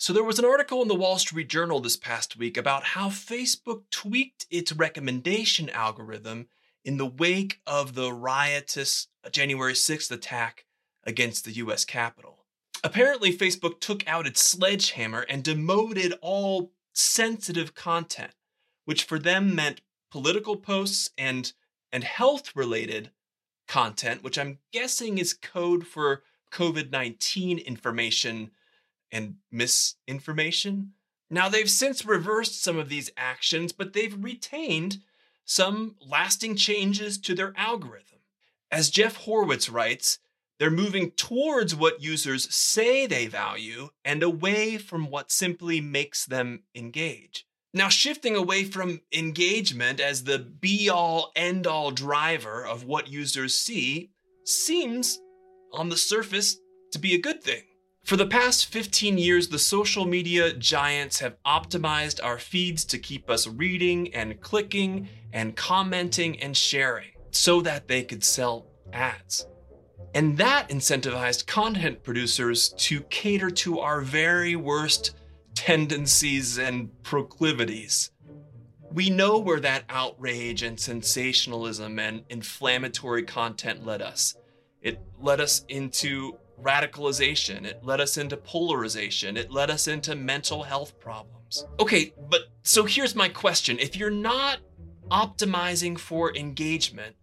So, there was an article in the Wall Street Journal this past week about how Facebook tweaked its recommendation algorithm in the wake of the riotous January 6th attack against the US Capitol. Apparently, Facebook took out its sledgehammer and demoted all sensitive content, which for them meant political posts and, and health related content, which I'm guessing is code for COVID 19 information and misinformation. Now, they've since reversed some of these actions, but they've retained some lasting changes to their algorithm. As Jeff Horwitz writes, they're moving towards what users say they value and away from what simply makes them engage. Now, shifting away from engagement as the be all end all driver of what users see seems, on the surface, to be a good thing. For the past 15 years, the social media giants have optimized our feeds to keep us reading and clicking and commenting and sharing so that they could sell ads. And that incentivized content producers to cater to our very worst tendencies and proclivities. We know where that outrage and sensationalism and inflammatory content led us. It led us into radicalization, it led us into polarization, it led us into mental health problems. Okay, but so here's my question if you're not optimizing for engagement,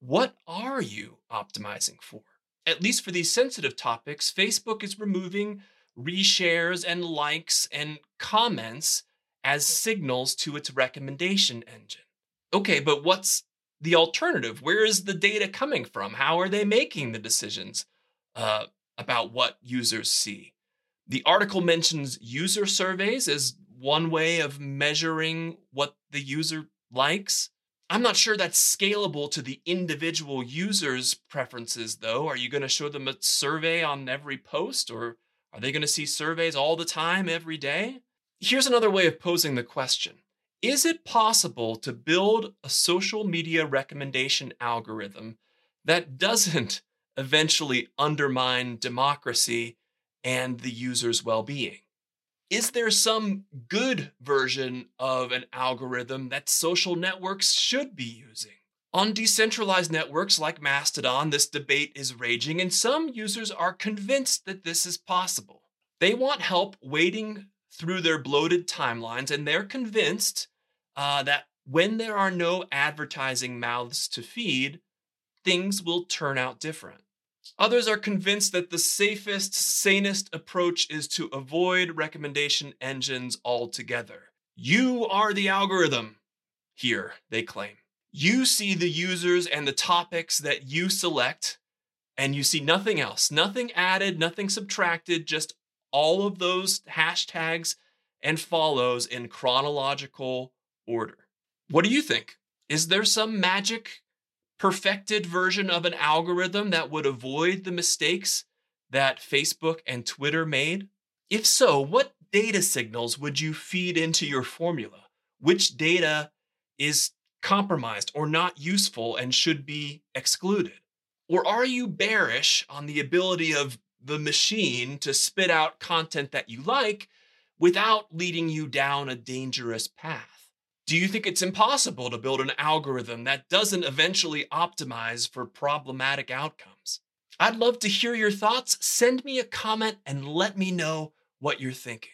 what are you optimizing for? At least for these sensitive topics, Facebook is removing reshares and likes and comments as signals to its recommendation engine. Okay, but what's the alternative? Where is the data coming from? How are they making the decisions uh, about what users see? The article mentions user surveys as one way of measuring what the user likes. I'm not sure that's scalable to the individual user's preferences, though. Are you going to show them a survey on every post, or are they going to see surveys all the time, every day? Here's another way of posing the question Is it possible to build a social media recommendation algorithm that doesn't eventually undermine democracy and the user's well being? is there some good version of an algorithm that social networks should be using? On decentralized networks like Mastodon, this debate is raging, and some users are convinced that this is possible. They want help wading through their bloated timelines, and they're convinced uh, that when there are no advertising mouths to feed, things will turn out different. Others are convinced that the safest, sanest approach is to avoid recommendation engines altogether. You are the algorithm. Here, they claim. You see the users and the topics that you select, and you see nothing else, nothing added, nothing subtracted, just all of those hashtags and follows in chronological order. What do you think? Is there some magic perfected version of an algorithm that would avoid the mistakes that Facebook and Twitter made? If so, what data signals would you feed into your formula? Which data is compromised or not useful and should be excluded? Or are you bearish on the ability of the machine to spit out content that you like without leading you down a dangerous path? Do you think it's impossible to build an algorithm that doesn't eventually optimize for problematic outcomes? I'd love to hear your thoughts. Send me a comment and let me know what you're thinking.